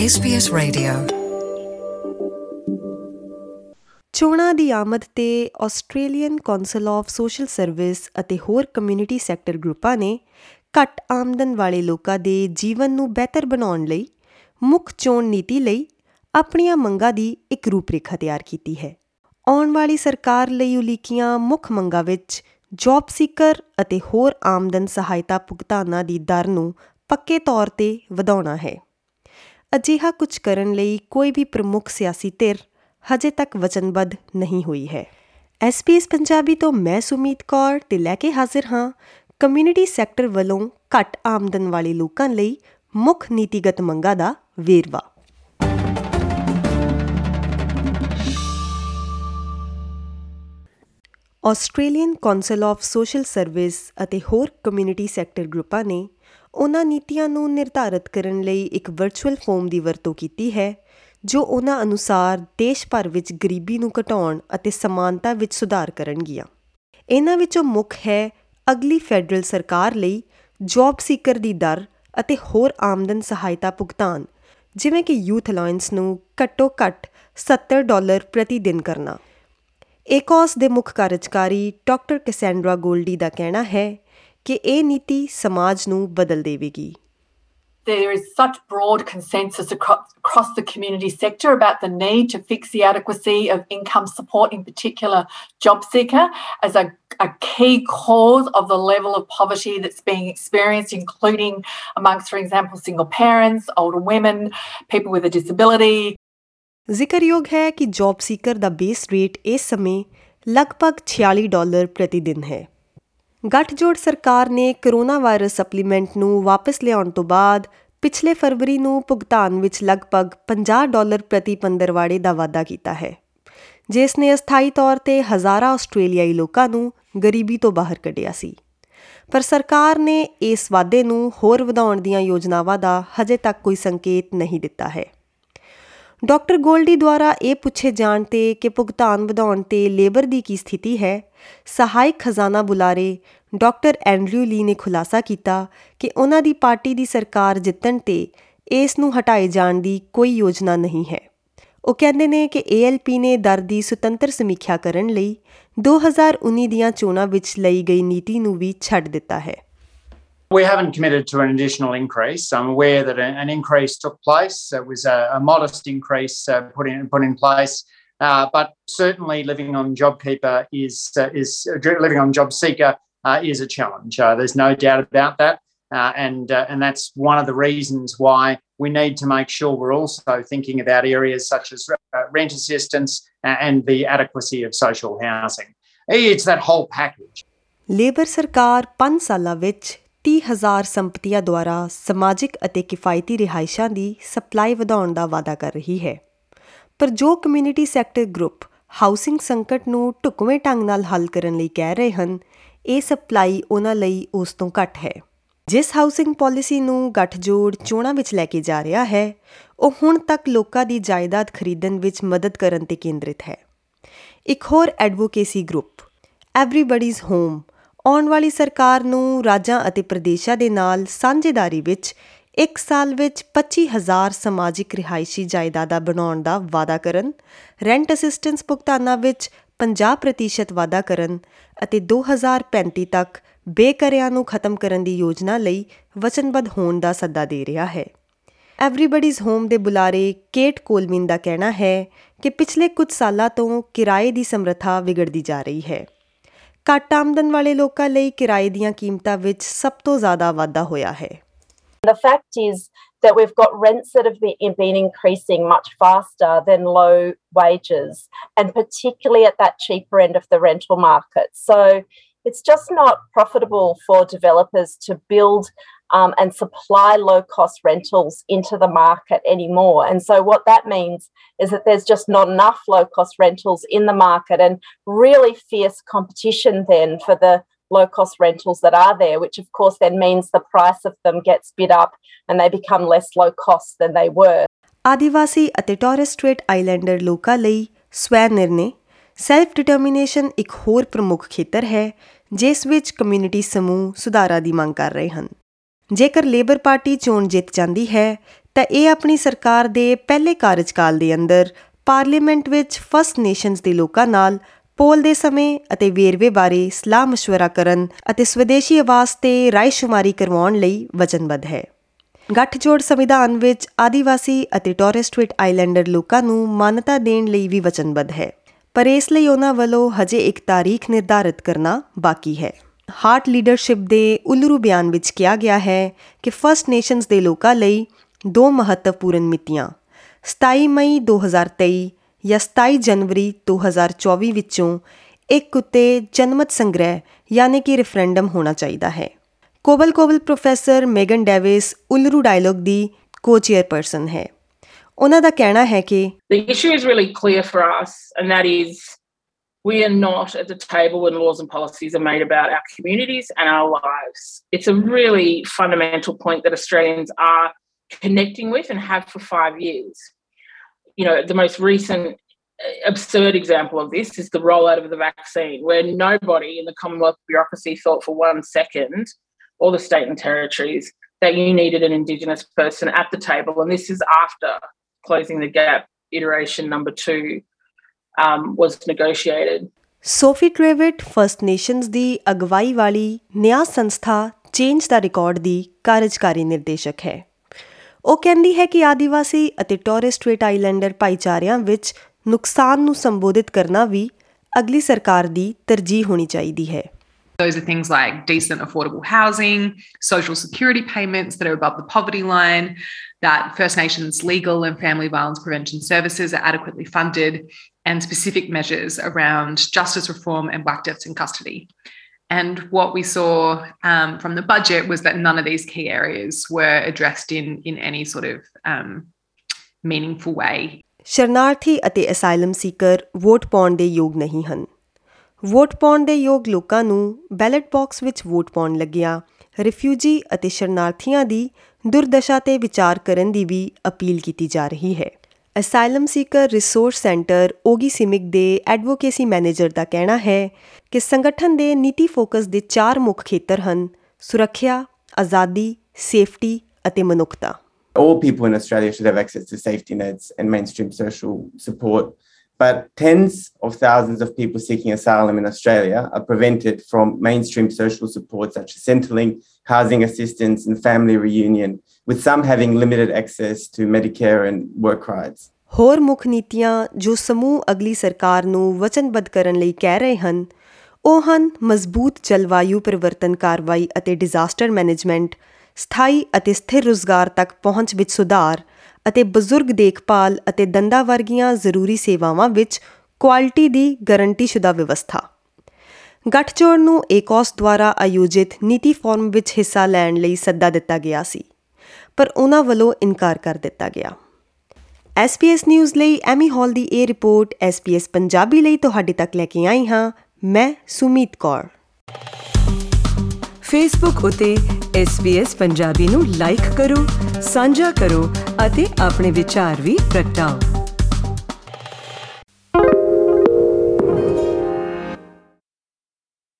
SBS Radio. ਚੋਣਾਂ ਦੀ ਆਮਦ ਤੇ Australian Council of Social Service ਅਤੇ ਹੋਰ ਕਮਿਊਨਿਟੀ ਸੈਕਟਰ ਗਰੁੱਪਾਂ ਨੇ ਘੱਟ ਆਮਦਨ ਵਾਲੇ ਲੋਕਾਂ ਦੇ ਜੀਵਨ ਨੂੰ ਬਿਹਤਰ ਬਣਾਉਣ ਲਈ ਮੁੱਖ ਚੋਣ ਨੀਤੀ ਲਈ ਆਪਣੀਆਂ ਮੰਗਾਂ ਦੀ ਇੱਕ ਰੂਪਰੇਖਾ ਤਿਆਰ ਕੀਤੀ ਹੈ। ਆਉਣ ਵਾਲੀ ਸਰਕਾਰ ਲਈ ਉਲੀਕੀਆਂ ਮੁੱਖ ਮੰਗਾਂ ਵਿੱਚ ਜੌਬ ਸੀਕਰ ਅਤੇ ਹੋਰ ਆਮਦਨ ਸਹਾਇਤਾ ਭੁਗਤਾਨਾਂ ਦੀ ਦਰ ਨੂੰ ਪੱਕੇ ਤੌਰ ਤੇ ਵਧਾਉਣਾ ਹੈ। ਅਜਿਹਾ ਕੁਝ ਕਰਨ ਲਈ ਕੋਈ ਵੀ ਪ੍ਰਮੁੱਖ ਸਿਆਸੀ ਧਿਰ ਹਜੇ ਤੱਕ ਵਚਨਬੱਧ ਨਹੀਂ ਹੋਈ ਹੈ। ਐਸਪੀਐਸ ਪੰਜਾਬੀ ਤੋਂ ਮੈਂ ਸੁਮੀਤ ਕੌਰ ਤੇ ਲੈ ਕੇ ਹਾਜ਼ਰ ਹਾਂ। ਕਮਿਊਨਿਟੀ ਸੈਕਟਰ ਵੱਲੋਂ ਘੱਟ ਆਮਦਨ ਵਾਲੇ ਲੋਕਾਂ ਲਈ ਮੁੱਖ ਨੀਤੀਗਤ ਮੰਗਾਂ ਦਾ ਵੇਰਵਾ। Australian Council of Social Service ਅਤੇ ਹੋਰ ਕਮਿਊਨਿਟੀ ਸੈਕਟਰ ਗਰੁੱਪਾਂ ਨੇ ਉਹਨਾਂ ਨੀਤੀਆਂ ਨੂੰ ਨਿਰਧਾਰਤ ਕਰਨ ਲਈ ਇੱਕ ਵਰਚੁਅਲ ਫੋਰਮ ਦੀ ਵਰਤੋਂ ਕੀਤੀ ਹੈ, ਜੋ ਉਹਨਾਂ ਅਨੁਸਾਰ ਦੇਸ਼ ਭਰ ਵਿੱਚ ਗਰੀਬੀ ਨੂੰ ਘਟਾਉਣ ਅਤੇ ਸਮਾਨਤਾ ਵਿੱਚ ਸੁਧਾਰ ਕਰਨਗੀਆਂ। ਇਹਨਾਂ ਵਿੱਚੋਂ ਮੁੱਖ ਹੈ ਅਗਲੀ ਫੈਡਰਲ ਸਰਕਾਰ ਲਈ ਜੌਬ ਸੀਕਰ ਦੀ ਦਰ ਅਤੇ ਹੋਰ ਆਮਦਨ ਸਹਾਇਤਾ ਭੁਗਤਾਨ, ਜਿਵੇਂ ਕਿ ਯੂਥ ਅਲਾਈਅੰਸ ਨੂੰ ਘੱਟੋ ਘੱਟ 70 ਡਾਲਰ ਪ੍ਰਤੀ ਦਿਨ ਕਰਨਾ। ਏਕੋਸ ਦੇ ਮੁੱਖ ਕਾਰਜਕਾਰੀ ਡਾਕਟਰ ਕੈਸੈਂਡਰਾ ਗੋਲਡੀ ਦਾ ਕਹਿਣਾ ਹੈ ਕਿ ਇਹ ਨੀਤੀ ਸਮਾਜ ਨੂੰ ਬਦਲ ਦੇਵੇਗੀ there is such broad consensus across, across the community sector about the need to fix the adequacy of income support, in particular job seeker, as a, a key cause of the level of poverty that's being experienced, including amongst, for example, single parents, older women, people with a disability. ਜ਼ਿਕਰਯੋਗ ਹੈ ਕਿ job seeker ਦਾ base rate ਇਸ ਸਮੇਂ ਲਗਭਗ 46 dollar ਪ੍ਰਤੀ ਦਿਨ ਹੈ ਗੱਠਜੋੜ ਸਰਕਾਰ ਨੇ ਕਰੋਨਾ ਵਾਇਰਸ ਸਪਲੀਮੈਂਟ ਨੂੰ ਵਾਪਸ ਲਿਆਉਣ ਤੋਂ ਬਾਅਦ ਪਿਛਲੇ ਫਰਵਰੀ ਨੂੰ ਭੁਗਤਾਨ ਵਿੱਚ ਲਗਭਗ 50 ਡਾਲਰ ਪ੍ਰਤੀ ਪੰਦਰਵਾੜੇ ਦਾ ਵਾਅਦਾ ਕੀਤਾ ਹੈ, ਜਿਸ ਨੇ ਅਸਥਾਈ ਤੌਰ ਤੇ ਹਜ਼ਾਰਾਂ ਆਸਟ੍ਰੇਲੀਆਈ ਲੋਕਾਂ ਨੂੰ ਗਰੀਬੀ ਤੋਂ ਬਾਹਰ ਕੱਢਿਆ ਸੀ। ਪਰ ਸਰਕਾਰ ਨੇ ਇਸ ਵਾਅਦੇ ਨੂੰ ਹੋਰ ਵਧਾਉਣ ਦੀਆਂ ਯੋਜਨਾਵਾਂ ਦਾ ਹਜੇ ਤੱਕ ਕੋਈ ਸੰਕੇਤ ਨਹੀਂ ਦਿੱਤਾ ਹੈ। ਡਾਕਟਰ ਗੋਲਡੀ ਦੁਆਰਾ ਇਹ ਪੁੱਛੇ ਜਾਣ ਤੇ ਕਿ ਭੁਗਤਾਨ ਵਧਾਉਣ ਤੇ ਲੇਬਰ ਦੀ ਕੀ ਸਥਿਤੀ ਹੈ, ਸਹਾਇਕ ਖਜ਼ਾਨਾ ਬੁਲਾਰੇ ਡਾਕਟਰ ਐਂਡਰਿਊ ਲੀ ਨੇ ਖੁਲਾਸਾ ਕੀਤਾ ਕਿ ਉਹਨਾਂ ਦੀ ਪਾਰਟੀ ਦੀ ਸਰਕਾਰ ਜਿੱਤਣ ਤੇ ਇਸ ਨੂੰ ਹਟਾਏ ਜਾਣ ਦੀ ਕੋਈ ਯੋਜਨਾ ਨਹੀਂ ਹੈ। ਉਹ ਕਹਿੰਦੇ ਨੇ ਕਿ ਏਐਲਪੀ ਨੇ ਦਰ ਦੀ ਸੁਤੰਤਰ ਸਮੀਖਿਆ ਕਰਨ ਲਈ 2019 ਦੀਆਂ ਚੋਣਾਂ ਵਿੱਚ ਲਈ ਗਈ ਨੀਤੀ ਨੂੰ ਵੀ ਛੱਡ ਦਿੱਤਾ ਹੈ। We haven't committed to an additional increase. I'm aware that an increase took place. It was a, a modest increase uh, put in put in place, uh, but certainly living on JobKeeper is uh, is living on JobSeeker is a challenge. there's no doubt about that, and and that's one of the reasons why we need to make sure we're also thinking about areas such as rent assistance and the adequacy of social housing. It's that whole package. Labour ਸਰਕਾਰ 5 ਸਾਲਾਂ ਵਿੱਚ 30000 ਸੰਪਤੀਆਂ ਦੁਆਰਾ ਸਮਾਜਿਕ ਅਤੇ ਕਿਫਾਇਤੀ ਰਿਹਾਇਸ਼ਾਂ ਦੀ supply ਵਧਾਉਣ ਦਾ ਵਾਅਦਾ ਕਰ ਰਹੀ ਹੈ। ਪਰ ਜੋ ਕਮਿਊਨਿਟੀ ਸੈਕਟਰ ਗਰੁੱਪ ਹਾਊਸਿੰਗ ਸੰਕਟ ਨੂੰ ਢੁਕਵੇਂ ਢੰਗ ਨਾਲ ਹੱਲ ਕਰਨ ਲਈ ਕਹਿ ਰਹੇ ਹਨ, ਇਹ ਸਪਲਾਈ ਉਹਨਾਂ ਲਈ ਉਸ ਤੋਂ ਘੱਟ ਹੈ। ਜਿਸ ਹਾਊਸਿੰਗ ਪਾਲਿਸੀ ਨੂੰ ਗੱਠਜੋੜ ਚੋਣਾਂ ਵਿੱਚ ਲੈ ਕੇ ਜਾ ਰਿਹਾ ਹੈ, ਉਹ ਹੁਣ ਤੱਕ ਲੋਕਾਂ ਦੀ ਜਾਇਦਾਦ ਖਰੀਦਣ ਵਿੱਚ ਮਦਦ ਕਰਨ ਤੇ ਕੇਂਦਰਿਤ ਹੈ। ਇੱਕ ਹੋਰ ਐਡਵੋਕੇਸੀ ਗਰੁੱਪ ਐਵਰੀਬਾਡੀਜ਼ ਹੋਮ ਆਉਣ ਵਾਲੀ ਸਰਕਾਰ ਨੂੰ ਰਾਜਾਂ ਅਤੇ ਪ੍ਰਦੇਸ਼ਾਂ ਦੇ ਨਾਲ ਸਾਂਝੇਦਾਰੀ ਵਿੱਚ ਇੱਕ ਸਾਲ ਵਿੱਚ 25000 ਸਮਾਜਿਕ ਰਿਹਾਇਸ਼ੀ ਜਾਇਦਾਦਾਂ ਬਣਾਉਣ ਦਾ ਵਾਅਦਾ ਕਰਨ, ਰੈਂਟ ਅਸਿਸਟੈਂਸ ਭੁਗਤਾਨਾਂ ਵਿੱਚ 50% ਵਾਧਾ ਕਰਨ ਅਤੇ 2035 ਤੱਕ ਬੇਕਰਿਆਂ ਨੂੰ ਖਤਮ ਕਰਨ ਦੀ ਯੋਜਨਾ ਲਈ ਵਚਨਬੱਧ ਹੋਣ ਦਾ ਸੱਦਾ ਦੇ ਰਿਹਾ ਹੈ। ਐਵਰੀਬਾਡੀਜ਼ ਹੋਮ ਦੇ ਬੁਲਾਰੇ ਕੇਟ ਕੋਲਮਿਨ ਦਾ ਕਹਿਣਾ ਹੈ ਕਿ ਪਿਛਲੇ ਕੁਝ ਸਾਲਾਂ ਤੋਂ ਕਿਰਾਏ ਦੀ ਸਮਰੱਥਾ ਵਿਗੜਦੀ ਜਾ ਰਹੀ ਹੈ। ਘੱਟ ਆਮਦਨ ਵਾਲੇ ਲੋਕਾਂ ਲਈ ਕਿਰਾਏ ਦੀਆਂ ਕੀਮਤਾਂ ਵਿੱਚ ਸਭ ਤੋਂ ਜ਼ਿਆਦਾ ਵਾਧਾ ਹੋਇਆ ਹੈ The fact is that we've got rents that have been, been increasing much faster than low wages, and particularly at that cheaper end of the rental market. So it's just not profitable for developers to build um, and supply low cost rentals into the market anymore. And so, what that means is that there's just not enough low cost rentals in the market, and really fierce competition then for the low cost rentals that are there, which of course then means the price of them gets bid up and they become less low cost than they were. ਆਦੀਵਾਸੀ ਅਤੇ Torres straight islander ਲੋਕਾਂ ਲਈ ਸਵੈ ਨਿਰਣੇ self determination ਇੱਕ ਹੋਰ ਪ੍ਰਮੁੱਖ ਖੇਤਰ ਹੈ ਜਿਸ ਵਿੱਚ ਕਮਿਊਨਿਟੀ ਸਮੂਹ ਸੁਧਾਰਾਂ ਦੀ ਮੰਗ ਕਰ ਰਹੇ ਹਨ ਜੇਕਰ ਲੇਬਰ ਪਾਰਟੀ ਚੋਣ ਜਿੱਤ ਜਾਂਦੀ ਹੈ ਤਾਂ ਇਹ ਆਪਣੀ ਸਰਕਾਰ ਦੇ ਪਹਿਲੇ ਕਾਰਜਕਾਲ ਦੇ ਅੰਦਰ ਪਾਰਲੀਮੈਂਟ ਵਿੱਚ ਫਸਟ ਨੇਸ਼ਨਸ ਦੇ ਲੋਕਾਂ ਨਾਲ ਪੋਲ ਦੇ ਸਮੇਂ ਅਤੇ ਵੇਰਵੇ ਬਾਰੇ ਸਲਾਹ مشورہ ਕਰਨ ਅਤੇ ਸਵਦੇਸ਼ੀ ਆਵਾਸ ਤੇ ਰਾਇਸ਼ੁਮਾਰੀ ਕਰਵਾਉਣ ਲਈ ਵਚਨਬੱਧ ਹੈ ਗੱਠਜੋੜ ਸੰਵਿਧਾਨ ਵਿੱਚ ਆਦੀਵਾਸੀ ਅਤੇ ਟੋਰਸ ਸਟ੍ਰੇਟ ਆਈਲੈਂਡਰ ਲੋਕਾਂ ਨੂੰ ਮਾਨਤਾ ਦੇਣ ਲਈ ਵੀ ਵਚਨਬੱਧ ਹੈ ਪਰ ਇਸ ਲਈ ਉਹਨਾਂ ਵੱਲੋਂ ਹਜੇ ਇੱਕ ਤਾਰੀਖ ਨਿਰਧਾਰਿਤ ਕਰਨਾ ਬਾਕੀ ਹੈ ਹਾਰਟ ਲੀਡਰਸ਼ਿਪ ਦੇ ਉਲਰੂ ਬਿਆਨ ਵਿੱਚ ਕਿਹਾ ਗਿਆ ਹੈ ਕਿ ਫਰਸਟ ਨੇਸ਼ਨਸ ਦੇ ਲੋਕਾਂ ਲਈ ਦੋ ਮਹੱਤਵਪੂਰਨ ਮਿਤੀਆਂ 27 ਮਈ 2023 ਜਾਂ 27 ਜਨਵਰੀ 2024 ਵਿੱਚੋਂ ਇੱਕ ਉੱਤੇ ਜਨਮਤ ਸੰਗ੍ਰਹਿ ਯਾਨੀ ਕਿ ਰੈਫਰੈਂਡਮ ਹੋਣਾ ਚਾਹੀਦਾ ਹੈ। Cobble Cobble professor Megan Davis Uluru dialogue ਦੀ ਕੋ-ਚੇਅਰਪਰਸਨ ਹੈ। ਉਹਨਾਂ ਦਾ ਕਹਿਣਾ ਹੈ ਕਿ The issue is really clear for us, and that is we are not at the table when laws and policies are made about our communities and our lives. It's a really fundamental point that Australians are connecting with and have for five years. You know, the most recent uh, absurd example of this is the rollout of the vaccine, where nobody in the Commonwealth bureaucracy thought for one second, or the state and territories, that you needed an Indigenous person at the table. And this is after closing the gap iteration number two um, was negotiated. Sophie Trevitt First Nations ਦੀ ਅਗਵਾਈ ਵਾਲੀ ਨਿਆਂ ਸੰਸਥਾ change ਦਾ record ਦੀ ਕਾਰਜਕਾਰੀ ਨਿਰਦੇਸ਼ਕ ਹੈ ਉਹ ਕਹਿੰਦੀ ਹੈ ਕਿ ਆਦੀਵਾਸੀ ਅਤੇ ਟੋਰਸ ਸਟ੍ਰੇਟ ਆਈਲੈਂਡਰ ਭਾਈਚਾਰਿਆਂ ਵਿੱਚ ਨੁਕਸਾਨ ਨੂੰ ਸੰਬੋਧਿਤ ਕਰਨਾ ਵੀ ਅਗਲੀ ਸਰਕਾਰ ਦੀ ਤਰਜੀਹ ਹੋਣੀ ਚਾਹੀਦੀ ਹੈ Those are things like decent, affordable housing, social security payments that are above the poverty line, that First Nations legal and family violence prevention services are adequately funded, and specific measures around justice reform and black deaths in custody. And what we saw um, from the budget was that none of these key areas were addressed in, in any sort of um, meaningful way. ਸ਼ਰਨਾਰਥੀ ਅਤੇ asylum ਸੀਕਰ vote ਪਾਉਣ ਦੇ ਯੋਗ ਨਹੀਂ ਹਨ vote ਪਾਉਣ ਦੇ ਯੋਗ ਲੋਕਾਂ ਨੂੰ ਬੈਲਟ ਬਾਕਸ ਵਿੱਚ ਵੋਟ ਪਾਉਣ ਲੱਗਿਆ। ਰਿਫਿਊਜੀ ਅਤੇ ਸ਼ਰਨਾਰਥੀਆਂ ਦੀ ਦੁਰਦਸ਼ਾ ਤੇ ਵਿਚਾਰ ਕਰਨ ਦੀ ਵੀ ਅਪੀਲ ਕੀਤੀ ਜਾ ਰਹੀ ਹੈ। Asylum Seeker Resource Centre Ogy Simic ਦੇ ਐਡਵੋਕੇਸੀ ਮੈਨੇਜਰ ਦਾ ਕਹਿਣਾ ਹੈ ਕਿ ਸੰਗਠਨ ਦੇ ਨੀਤੀ ਫੋਕਸ ਦੇ ਚਾਰ ਮੁੱਖ ਖੇਤਰ ਹਨ, ਸੁਰੱਖਿਆ, ਆਜ਼ਾਦੀ, ਸੇਫਟੀ ਅਤੇ ਮਨੁੱਖਤਾ। All people in Australia should have access to safety nets and mainstream social support. But tens of thousands of people seeking asylum in Australia are prevented from mainstream social support such as Centrelink, housing assistance, and family reunion, with some having limited access to Medicare and work rights. ਹੋਰ ਮੁੱਖ ਨੀਤੀਆਂ ਜੋ ਸਮੂਹ ਅਗਲੀ ਸਰਕਾਰ ਨੂੰ ਵਚਨਬੱਧ ਕਰਨ ਲਈ ਕਹਿ ਰਹੇ ਹਨ ਉਹ ਹਨ ਮਜ਼ਬੂਤ ਜਲਵਾਯੂ ਪਰਿਵਰਤਨ ਕਾਰਵਾਈ ਅਤੇ ਡਿਜ਼ਾਸਟਰ ਮੈਨੇਜਮੈਂਟ ਸਥਾਈ ਅਤੇ ਸਥਿਰ ਰੁਜ਼ਗਾਰ ਤੱਕ ਪਹੁੰਚ ਵਿੱਚ ਸੁਧਾਰ ਅਤੇ ਬਜ਼ੁਰਗ ਦੇਖਭਾਲ ਅਤੇ ਦੰਦਾਂ ਵਰਗੀਆਂ ਜ਼ਰੂਰੀ ਸੇਵਾਵਾਂ ਵਿੱਚ ਕੁਆਲਿਟੀ ਦੀ ਗਾਰੰਟੀਸ਼ੁਦਾ ਵਿਵਸਥਾ। ਗੱਠਜੋੜ ਨੂੰ ਏਕੋਸ ਦੁਆਰਾ ਆਯੋਜਿਤ ਨੀਤੀ ਫੋਰਮ ਵਿੱਚ ਹਿੱਸਾ ਲੈਣ ਲਈ ਸੱਦਾ ਦਿੱਤਾ ਗਿਆ ਸੀ, ਪਰ ਉਹਨਾਂ ਵੱਲੋਂ ਇਨਕਾਰ ਕਰ ਦਿੱਤਾ ਗਿਆ। SBS ਨਿਊਜ਼ ਲਈ ਐਮੀ ਹਾਲ ਦੀ ਇਹ ਰਿਪੋਰਟ SBS ਪੰਜਾਬੀ ਲਈ ਤੁਹਾਡੇ ਤੱਕ ਲੈ ਕੇ ਆਈ ਹਾਂ। ਮੈਂ ਸੁਮੀਤ ਕੌਰ। ਫੇਸਬੁੱਕ ਉਤੇ SBS ਪੰਜਾਬੀ ਨੂੰ ਲਾਈਕ ਕਰੋ, ਸਾਂਝਾ ਕਰੋ ਅਤੇ ਆਪਣੇ ਵਿਚਾਰ ਵੀ ਪ੍ਰਗਟਾਓ।